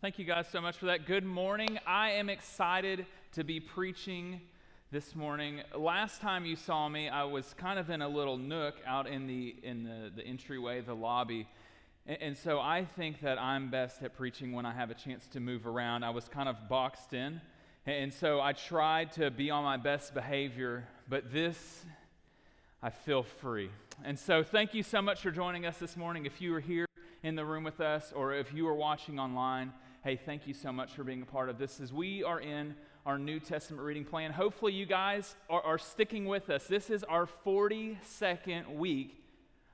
Thank you guys so much for that. Good morning. I am excited to be preaching this morning. Last time you saw me, I was kind of in a little nook out in the in the, the entryway, the lobby. And, and so I think that I'm best at preaching when I have a chance to move around. I was kind of boxed in. And so I tried to be on my best behavior, but this I feel free. And so thank you so much for joining us this morning. If you are here in the room with us or if you are watching online, hey, thank you so much for being a part of this as we are in our New Testament reading plan. Hopefully, you guys are, are sticking with us. This is our 42nd week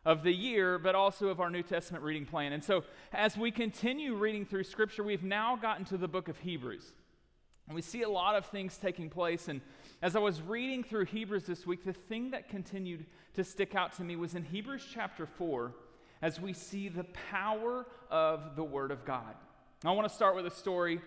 of the year, but also of our New Testament reading plan. And so, as we continue reading through Scripture, we've now gotten to the book of Hebrews. And we see a lot of things taking place. And as I was reading through Hebrews this week, the thing that continued to stick out to me was in Hebrews chapter 4, as we see the power of the Word of God. I want to start with a story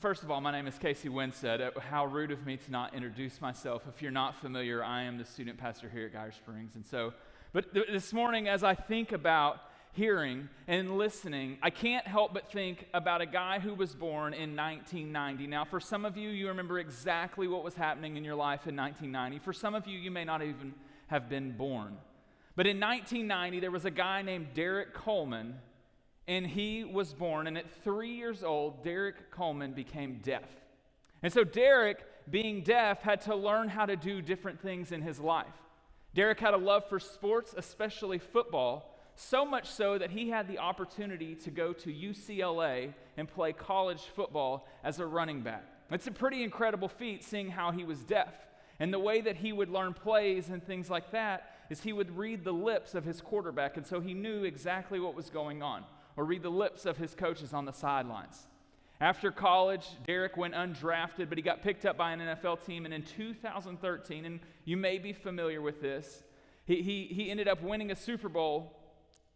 First of all, my name is Casey Winstead. Uh, how rude of me to not introduce myself. If you're not familiar, I am the student pastor here at Geyer Springs. And so, but th- this morning, as I think about hearing and listening, I can't help but think about a guy who was born in 1990. Now, for some of you, you remember exactly what was happening in your life in 1990. For some of you, you may not even have been born. But in 1990, there was a guy named Derrick Coleman and he was born. And at three years old, Derrick Coleman became deaf. And so, Derrick, being deaf, had to learn how to do different things in his life. Derrick had a love for sports, especially football, so much so that he had the opportunity to go to UCLA and play college football as a running back. It's a pretty incredible feat seeing how he was deaf. And the way that he would learn plays and things like that is he would read the lips of his quarterback, and so he knew exactly what was going on or read the lips of his coaches on the sidelines. After college, Derrick went undrafted, but he got picked up by an NFL team. And in 2013, and you may be familiar with this, he, he, he ended up winning a Super Bowl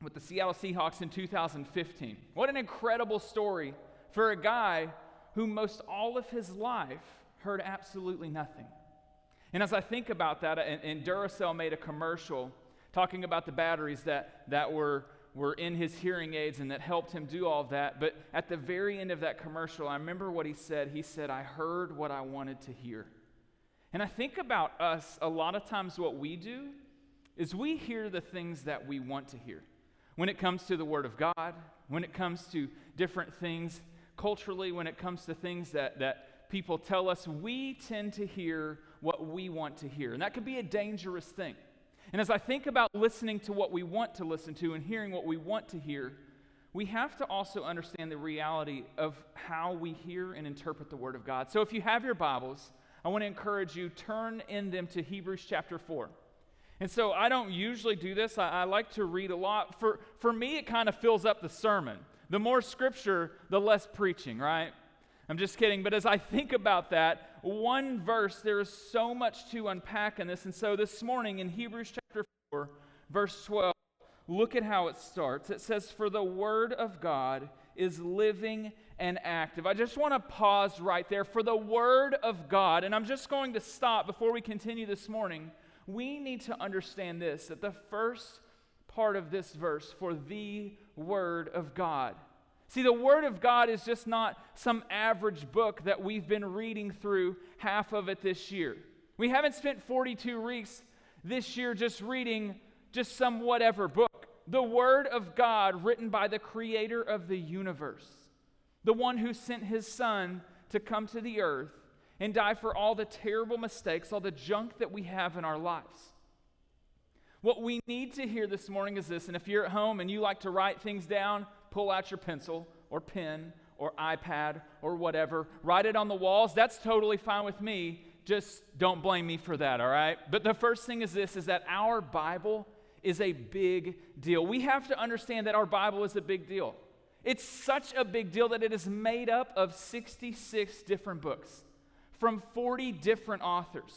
with the Seattle Seahawks in 2015. What an incredible story for a guy who most all of his life heard absolutely nothing. And as I think about that, and, and Duracell made a commercial talking about the batteries that, that were were in his hearing aids and that helped him do all that. But at the very end of that commercial, I remember what he said. He said, I heard what I wanted to hear. And I think about us, a lot of times what we do is we hear the things that we want to hear. When it comes to the Word of God, when it comes to different things culturally, when it comes to things that, that people tell us, we tend to hear what we want to hear. And that could be a dangerous thing. And as I think about listening to what we want to listen to and hearing what we want to hear, we have to also understand the reality of how we hear and interpret the Word of God. So if you have your Bibles, I want to encourage you, turn in them to Hebrews chapter 4. And so I don't usually do this. I, I like to read a lot. For, for me, it kind of fills up the sermon. The more scripture, the less preaching, right? I'm just kidding. But as I think about that, one verse, there is so much to unpack in this. And so this morning in Hebrews chapter 4, verse 12, look at how it starts. It says, For the word of God is living and active. I just want to pause right there. For the word of God, and I'm just going to stop before we continue this morning. We need to understand this that the first part of this verse, for the word of God, See, the Word of God is just not some average book that we've been reading through half of it this year. We haven't spent 42 weeks this year just reading just some whatever book. The Word of God, written by the Creator of the universe, the one who sent His Son to come to the earth and die for all the terrible mistakes, all the junk that we have in our lives. What we need to hear this morning is this, and if you're at home and you like to write things down, pull out your pencil or pen or iPad or whatever, write it on the walls. That's totally fine with me. Just don't blame me for that, all right? But the first thing is this is that our Bible is a big deal. We have to understand that our Bible is a big deal. It's such a big deal that it is made up of 66 different books from 40 different authors.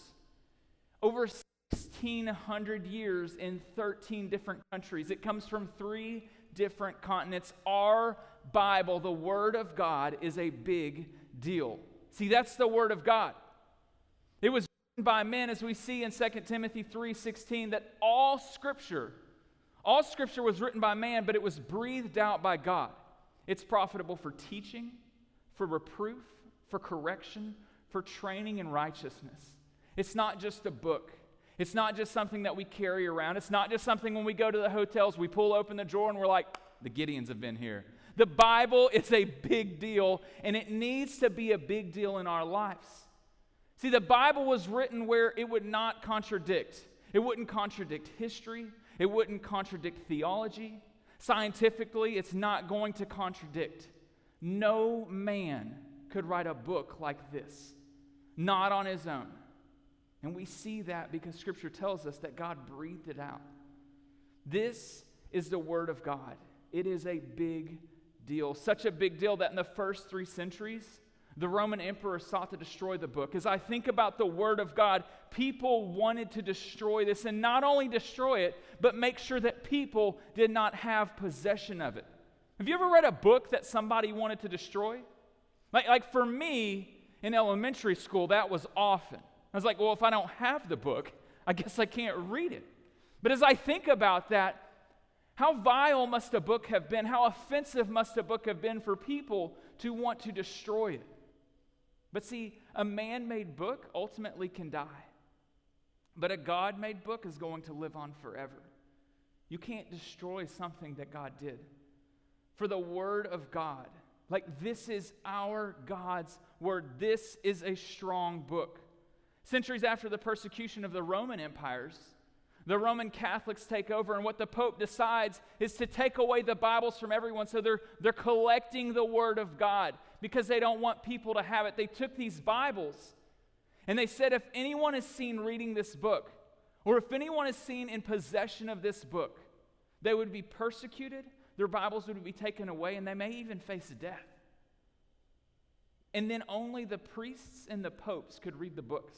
Over 1,600 years in 13 different countries. It comes from three different continents. Our Bible, the Word of God, is a big deal. See, that's the Word of God. It was by men, as we see in 2 Timothy 3:16, that all Scripture, all Scripture was written by man, but it was breathed out by God. It's profitable for teaching, for reproof, for correction, for training in righteousness. It's not just a book. It's not just something that we carry around. It's not just something when we go to the hotels, we pull open the drawer and we're like, the Gideons have been here. The Bible is a big deal, and it needs to be a big deal in our lives. See, the Bible was written where it would not contradict. It wouldn't contradict history, it wouldn't contradict theology. Scientifically, it's not going to contradict. No man could write a book like this, not on his own. And we see that because Scripture tells us that God breathed it out. This is the Word of God. It is a big deal. Such a big deal that in the first three centuries, the Roman emperor sought to destroy the book. As I think about the Word of God, people wanted to destroy this and not only destroy it, but make sure that people did not have possession of it. Have you ever read a book that somebody wanted to destroy? Like, like for me in elementary school, that was often. I was like, well, if I don't have the book, I guess I can't read it. But as I think about that, how vile must a book have been? How offensive must a book have been for people to want to destroy it? But see, a man made book ultimately can die, but a God made book is going to live on forever. You can't destroy something that God did. For the Word of God, like this is our God's Word, this is a strong book. Centuries after the persecution of the Roman empires, the Roman Catholics take over, and what the Pope decides is to take away the Bibles from everyone. So they're, they're collecting the Word of God because they don't want people to have it. They took these Bibles and they said, if anyone is seen reading this book, or if anyone is seen in possession of this book, they would be persecuted, their Bibles would be taken away, and they may even face death. And then only the priests and the popes could read the books.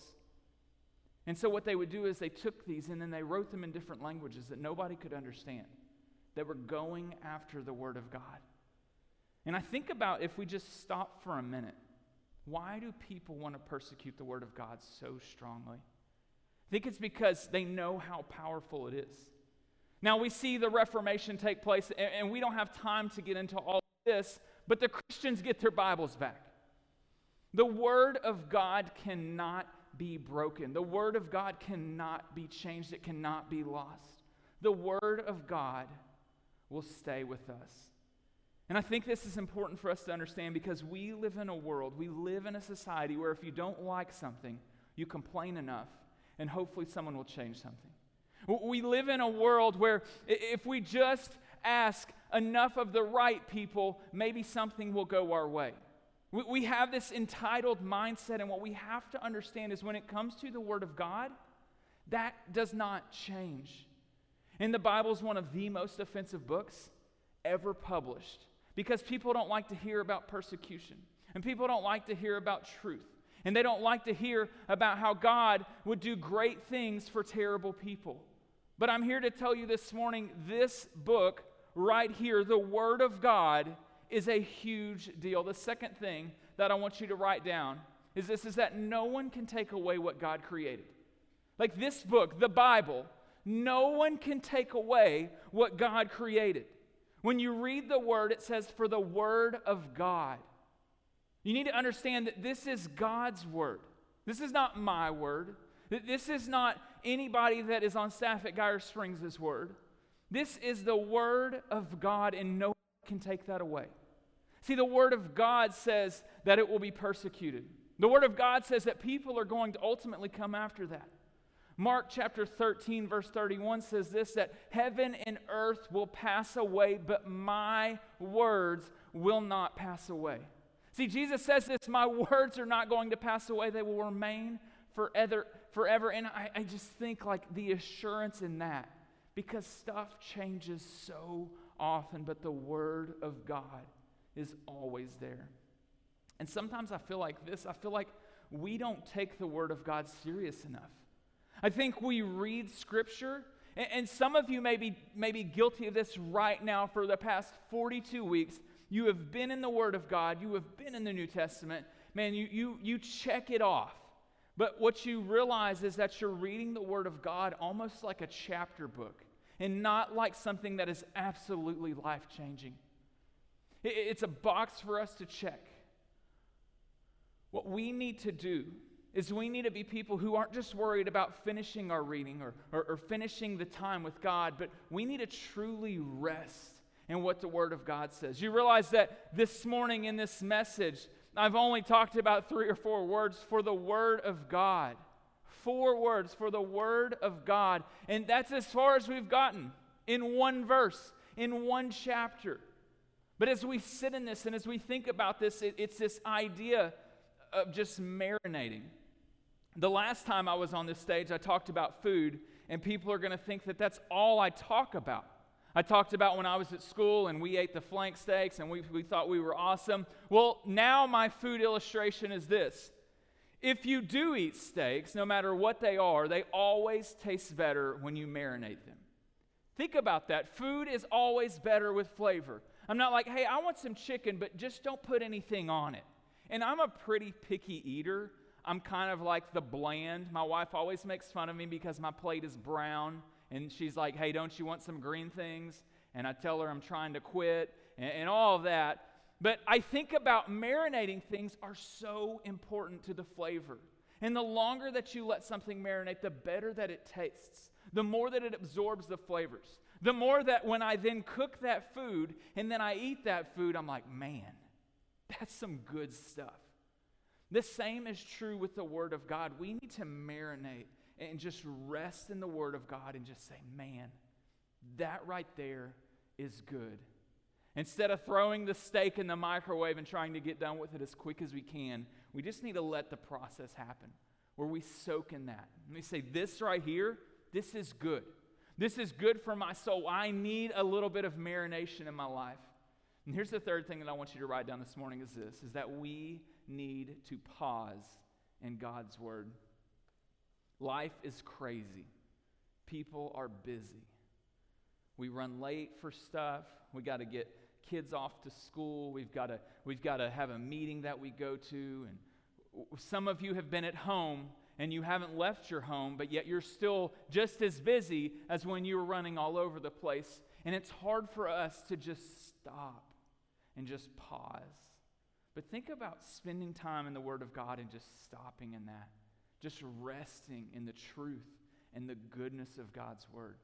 And so, what they would do is they took these and then they wrote them in different languages that nobody could understand, They were going after the Word of God. And I think about if we just stop for a minute, why do people want to persecute the Word of God so strongly? I think it's because they know how powerful it is. Now, we see the Reformation take place, and we don't have time to get into all this, but the Christians get their Bibles back. The Word of God cannot be broken, the Word of God cannot be changed, it cannot be lost. The Word of God will stay with us. And I think this is important for us to understand because we live in a world, we live in a society where if you don't like something, you complain enough, and hopefully someone will change something. We live in a world where if we just ask enough of the right people, maybe something will go our way. We have this entitled mindset, and what we have to understand is when it comes to the Word of God, that does not change. And the Bible is one of the most offensive books ever published because people don't like to hear about persecution, and people don't like to hear about truth, and they don't like to hear about how God would do great things for terrible people. But I'm here to tell you this morning this book right here, the Word of God, is a huge deal. The second thing that I want you to write down is this is that no one can take away what God created. Like this book, the Bible, no one can take away what God created. When you read the word, it says, for the word of God. You need to understand that this is God's word. This is not my word. This is not anybody that is on staff at Geyer Springs' word. This is the word of God, and no one can take that away. See, the word of God says that it will be persecuted. The word of God says that people are going to ultimately come after that. Mark chapter 13, verse 31 says this that heaven and earth will pass away, but my words will not pass away. See, Jesus says this my words are not going to pass away, they will remain forever. forever. And I, I just think like the assurance in that, because stuff changes so often, but the word of God is always there. And sometimes I feel like this I feel like we don't take the word of God serious enough. I think we read scripture, and, some of you may be, may be guilty of this right now for the past 42 weeks. You have been in the Word of God, you have been in the New Testament. Man, you, you, you check it off. But what you realize is that you're reading the Word of God almost like a chapter book and not like something that is absolutely life changing. It's a box for us to check. What we need to do is we need to be people who aren't just worried about finishing our reading or, or, or, finishing the time with God, but we need to truly rest in what the Word of God says. You realize that this morning in this message, I've only talked about three or four words for the Word of God. Four words for the Word of God. And that's as far as we've gotten in one verse, in one chapter. But as we sit in this and as we think about this, it, it's this idea of just marinating. The last time I was on this stage, I talked about food, and people are going to think that that's all I talk about. I talked about when I was at school and we ate the flank steaks and we, we thought we were awesome. Well, now my food illustration is this. If you do eat steaks, no matter what they are, they always taste better when you marinate them. Think about that. Food is always better with flavor. I'm not like, hey, I want some chicken, but just don't put anything on it. And I'm a pretty picky eater. I'm kind of like the bland. My wife always makes fun of me because my plate is brown. And she's like, hey, don't you want some green things? And I tell her I'm trying to quit and, and all of that. But I think about marinating things are so important to the flavor. And the longer that you let something marinate, the better that it tastes, the more that it absorbs the flavors. The more that when I then cook that food and then I eat that food, I'm like, man, that's some good stuff. The same is true with the Word of God. We need to marinate and just rest in the Word of God and just say, man, that right there is good. Instead of throwing the steak in the microwave and trying to get done with it as quick as we can, we just need to let the process happen where we soak in that. We say, This right here, this is good. This is good for my soul. I need a little bit of marination in my life. And here's the third thing that I want you to write down this morning is this is that we need to pause in God's word. Life is crazy. People are busy. We run late for stuff. We got to get kids off to school. We've got to we've got to have a meeting that we go to and some of you have been at home and you haven't left your home, but yet you're still just as busy as when you were running all over the place. And it's hard for us to just stop and just pause. But think about spending time in the Word of God and just stopping in that, just resting in the truth and the goodness of God's Word.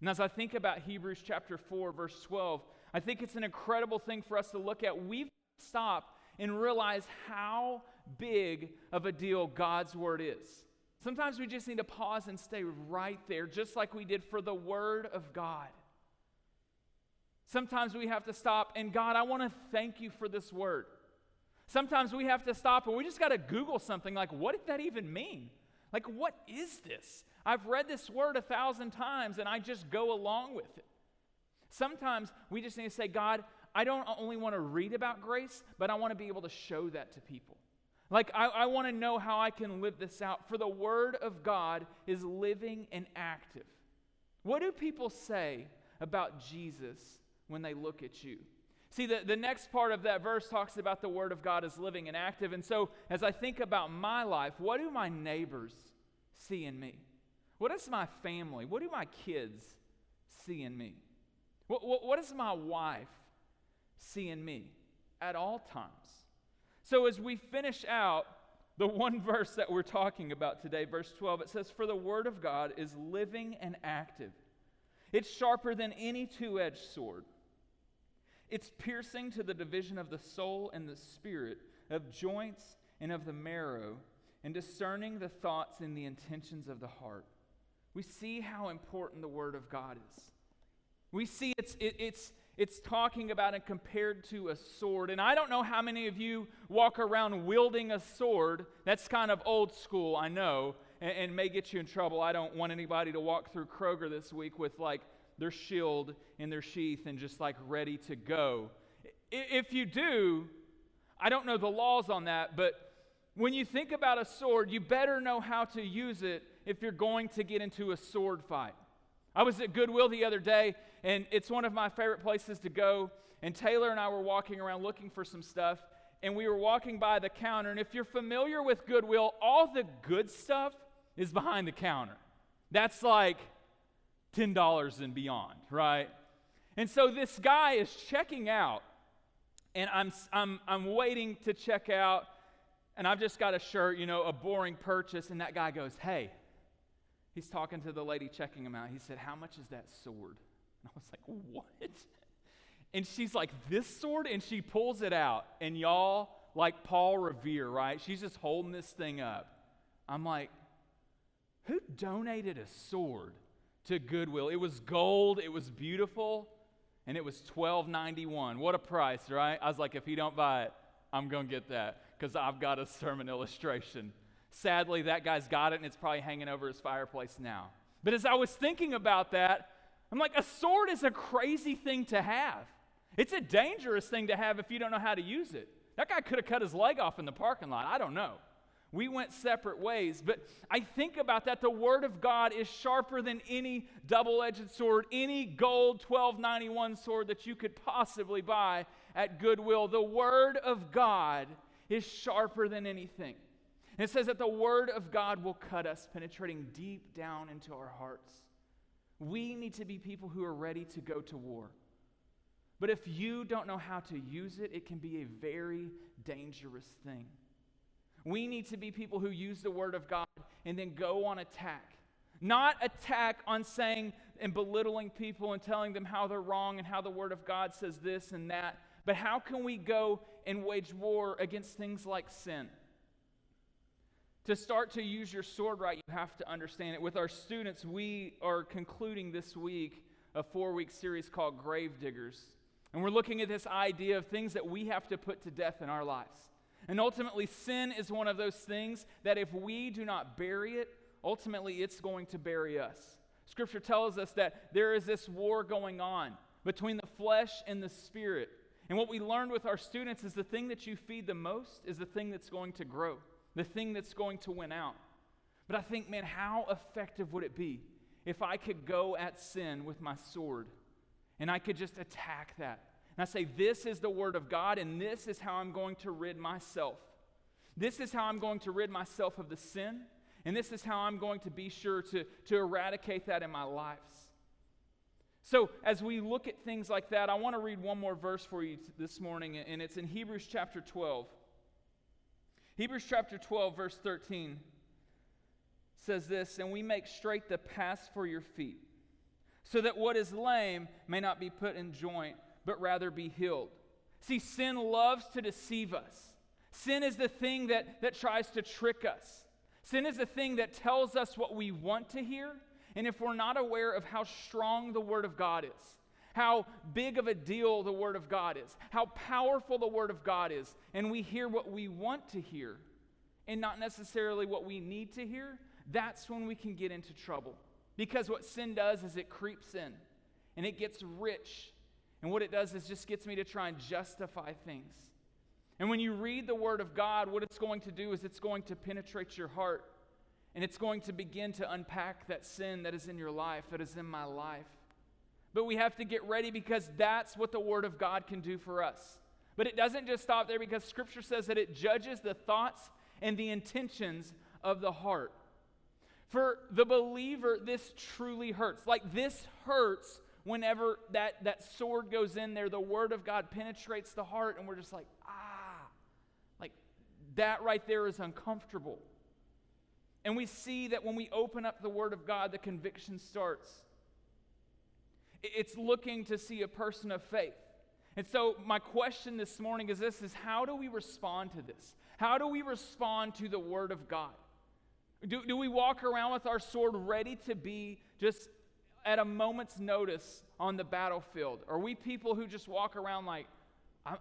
And as I think about Hebrews chapter 4, verse 12, I think it's an incredible thing for us to look at. We've stopped and realize how big of a deal God's Word is. Sometimes we just need to pause and stay right there, just like we did for the Word of God. Sometimes we have to stop and God, I want to thank you for this word. Sometimes we have to stop and we just got to Google something like, what did that even mean? Like, what is this? I've read this word a thousand times and I just go along with it. Sometimes we just need to say, God, I don't only want to read about grace, but I want to be able to show that to people. Like, I, I want to know how I can live this out. For the Word of God is living and active. What do people say about Jesus when they look at you. See, the, the next part of that verse talks about the Word of God as living and active. And so, as I think about my life, what do my neighbors see in me? What does my family, what do my kids see in me? What, what, what does my wife see in me at all times? So, as we finish out the one verse that we're talking about today, verse 12, it says, For the Word of God is living and active, it's sharper than any two edged sword it's piercing to the division of the soul and the spirit, of joints and of the marrow, and discerning the thoughts and the intentions of the heart. We see how important the Word of God is. We see it's, it, it's, it's talking about and compared to a sword. And I don't know how many of you walk around wielding a sword. That's kind of old school, I know, and, and may get you in trouble. I don't want anybody to walk through Kroger this week with like their shield in their sheath and just like ready to go. If you do, I don't know the laws on that, but when you think about a sword, you better know how to use it if you're going to get into a sword fight. I was at Goodwill the other day, and it's one of my favorite places to go. And Taylor and I were walking around looking for some stuff, and we were walking by the counter. And if you're familiar with Goodwill, all the good stuff is behind the counter. That's like $10 and beyond, right? And so this guy is checking out and I'm, I'm, I'm waiting to check out, and I've just got a shirt, you know, a boring purchase, and that guy goes, Hey, he's talking to the lady checking him out. He said, How much is that sword? And I was like, What? And she's like, This sword? And she pulls it out, and y'all, like Paul Revere, right? She's just holding this thing up. I'm like, Who donated a sword to Goodwill? It was gold, it was beautiful and it was $12.91. What a price, right? I was like, if he don't buy it, I'm going to get that because I've got a sermon illustration. Sadly, that guy's got it and it's probably hanging over his fireplace now. But as I was thinking about that, I'm like, a sword is a crazy thing to have. It's a dangerous thing to have if you don't know how to use it. That guy could have cut his leg off in the parking lot. I don't know. We went separate ways, but I think about that. The Word of God is sharper than any double edged sword, any gold 1291 sword that you could possibly buy at Goodwill. The Word of God is sharper than anything. And it says that the Word of God will cut us, penetrating deep down into our hearts. We need to be people who are ready to go to war. But if you don't know how to use it, it can be a very dangerous thing. We need to be people who use the Word of God and then go on attack. Not attack on saying and belittling people and telling them how they're wrong and how the Word of God says this and that, but how can we go and wage war against things like sin? To start to use your sword right, you have to understand it. With our students, we are concluding this week a four week series called Grave Diggers. And we're looking at this idea of things that we have to put to death in our lives. And ultimately, sin is one of those things that if we do not bury it, ultimately it's going to bury us. Scripture tells us that there is this war going on between the flesh and the spirit. And what we learned with our students is the thing that you feed the most is the thing that's going to grow, the thing that's going to win out. But I think, man, how effective would it be if I could go at sin with my sword and I could just attack that? And I say, This is the Word of God, and this is how I'm going to rid myself. This is how I'm going to rid myself of the sin, and this is how I'm going to be sure to, to eradicate that in my lives. So, as we look at things like that, I want to read one more verse for you this morning, and it's in Hebrews chapter 12. Hebrews chapter 12, verse 13 says this And we make straight the paths for your feet, so that what is lame may not be put in joint but rather be healed. See, sin loves to deceive us. Sin is the thing that, that tries to trick us. Sin is the thing that tells us what we want to hear. And if we're not aware of how strong the Word of God is, how big of a deal the Word of God is, how powerful the Word of God is, and we hear what we want to hear and not necessarily what we need to hear, that's when we can get into trouble. Because what sin does is it creeps in and it gets rich and what it does is just gets me to try and justify things. And when you read the Word of God, what it's going to do is it's going to penetrate your heart and it's going to begin to unpack that sin that is in your life, that is in my life. But we have to get ready because that's what the Word of God can do for us. But it doesn't just stop there because Scripture says that it judges the thoughts and the intentions of the heart. For the believer, this truly hurts. Like this hurts whenever that, that sword goes in there, the word of God penetrates the heart, and we're just like, ah, like that right there is uncomfortable. And we see that when we open up the word of God, the conviction starts. It's looking to see a person of faith. And so, my question this morning is this is how do we respond to this? How do we respond to the word of God? Do, do we walk around with our sword ready to be just at a moment's notice on the battlefield? Are we people who just walk around like,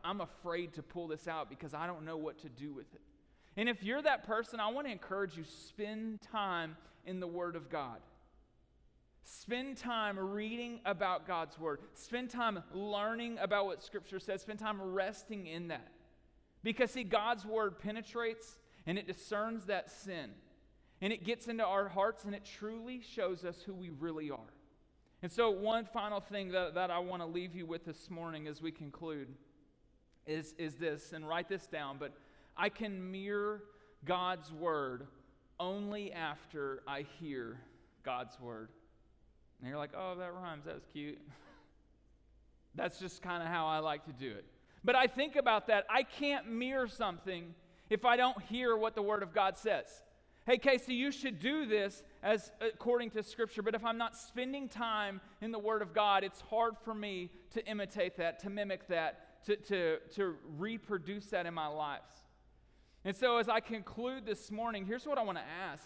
I'm afraid to pull this out because I don't know what to do with it? And if you're that person, I want to encourage you spend time in the Word of God. Spend time reading about God's Word. Spend time learning about what Scripture says. Spend time resting in that. Because, see, God's Word penetrates and it discerns that sin. And it gets into our hearts and it truly shows us who we really are. And so, one final thing that, that I want to leave you with this morning as we conclude is, is this, and write this down, but I can mirror God's word only after I hear God's word. And you're like, oh, that rhymes. That was cute. That's just kind of how I like to do it. But I think about that. I can't mirror something if I don't hear what the Word of God says. Hey, Casey, you should do this as according to Scripture, but if I'm not spending time in the Word of God, it's hard for me to imitate that, to mimic that, to, to, to reproduce that in my lives. And so, as I conclude this morning, here's what I want to ask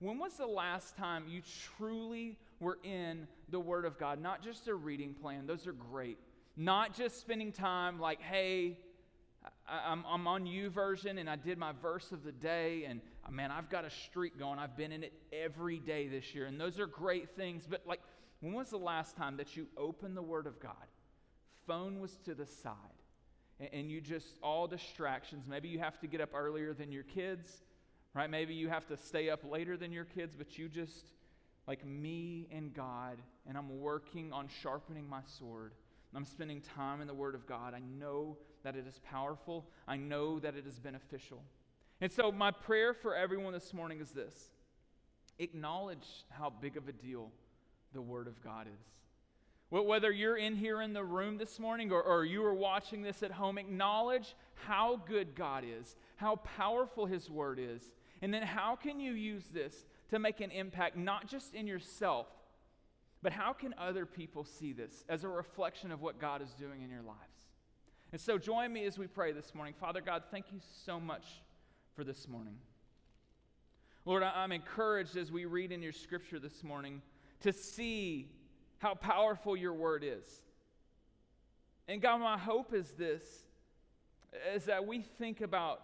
When was the last time you truly were in the Word of God? Not just a reading plan, those are great. Not just spending time like, hey, I'm, I'm on YouVersion and I did my verse of the day, and man, I've got a streak going. I've been in it every day this year, and those are great things. But, like, when was the last time that you opened the Word of God? Phone was to the side, and, and you just, all distractions. Maybe you have to get up earlier than your kids, right? Maybe you have to stay up later than your kids, but you just, like me and God, and I'm working on sharpening my sword I'm spending time in the Word of God, I know that it is powerful. I know that it is beneficial. And so, my prayer for everyone this morning is this acknowledge how big of a deal the Word of God is. Whether you're in here in the room this morning or, or you are watching this at home, acknowledge how good God is, how powerful His Word is, and then how can you use this to make an impact not just in yourself, but how can other people see this as a reflection of what God is doing in your lives? And so join me as we pray this morning. Father God, thank you so much for this morning. Lord, I'm encouraged as we read in your scripture this morning to see how powerful your word is. And God, my hope is this is that we think about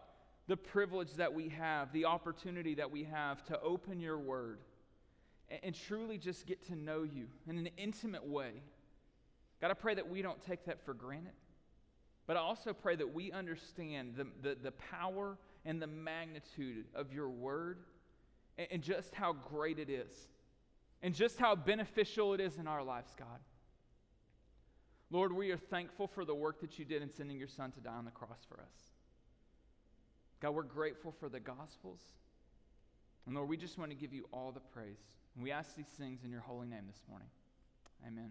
the privilege that we have, the opportunity that we have to open your word and, and truly just get to know you in an intimate way. God, I pray that we don't take that for granted. But I also pray that we understand the, the, the power and the magnitude of your word and, just how great it is and just how beneficial it is in our lives, God. Lord, we are thankful for the work that you did in sending your son to die on the cross for us. God, we're grateful for the Gospels. And Lord, we just want to give you all the praise. We ask these things in your holy name this morning. Amen.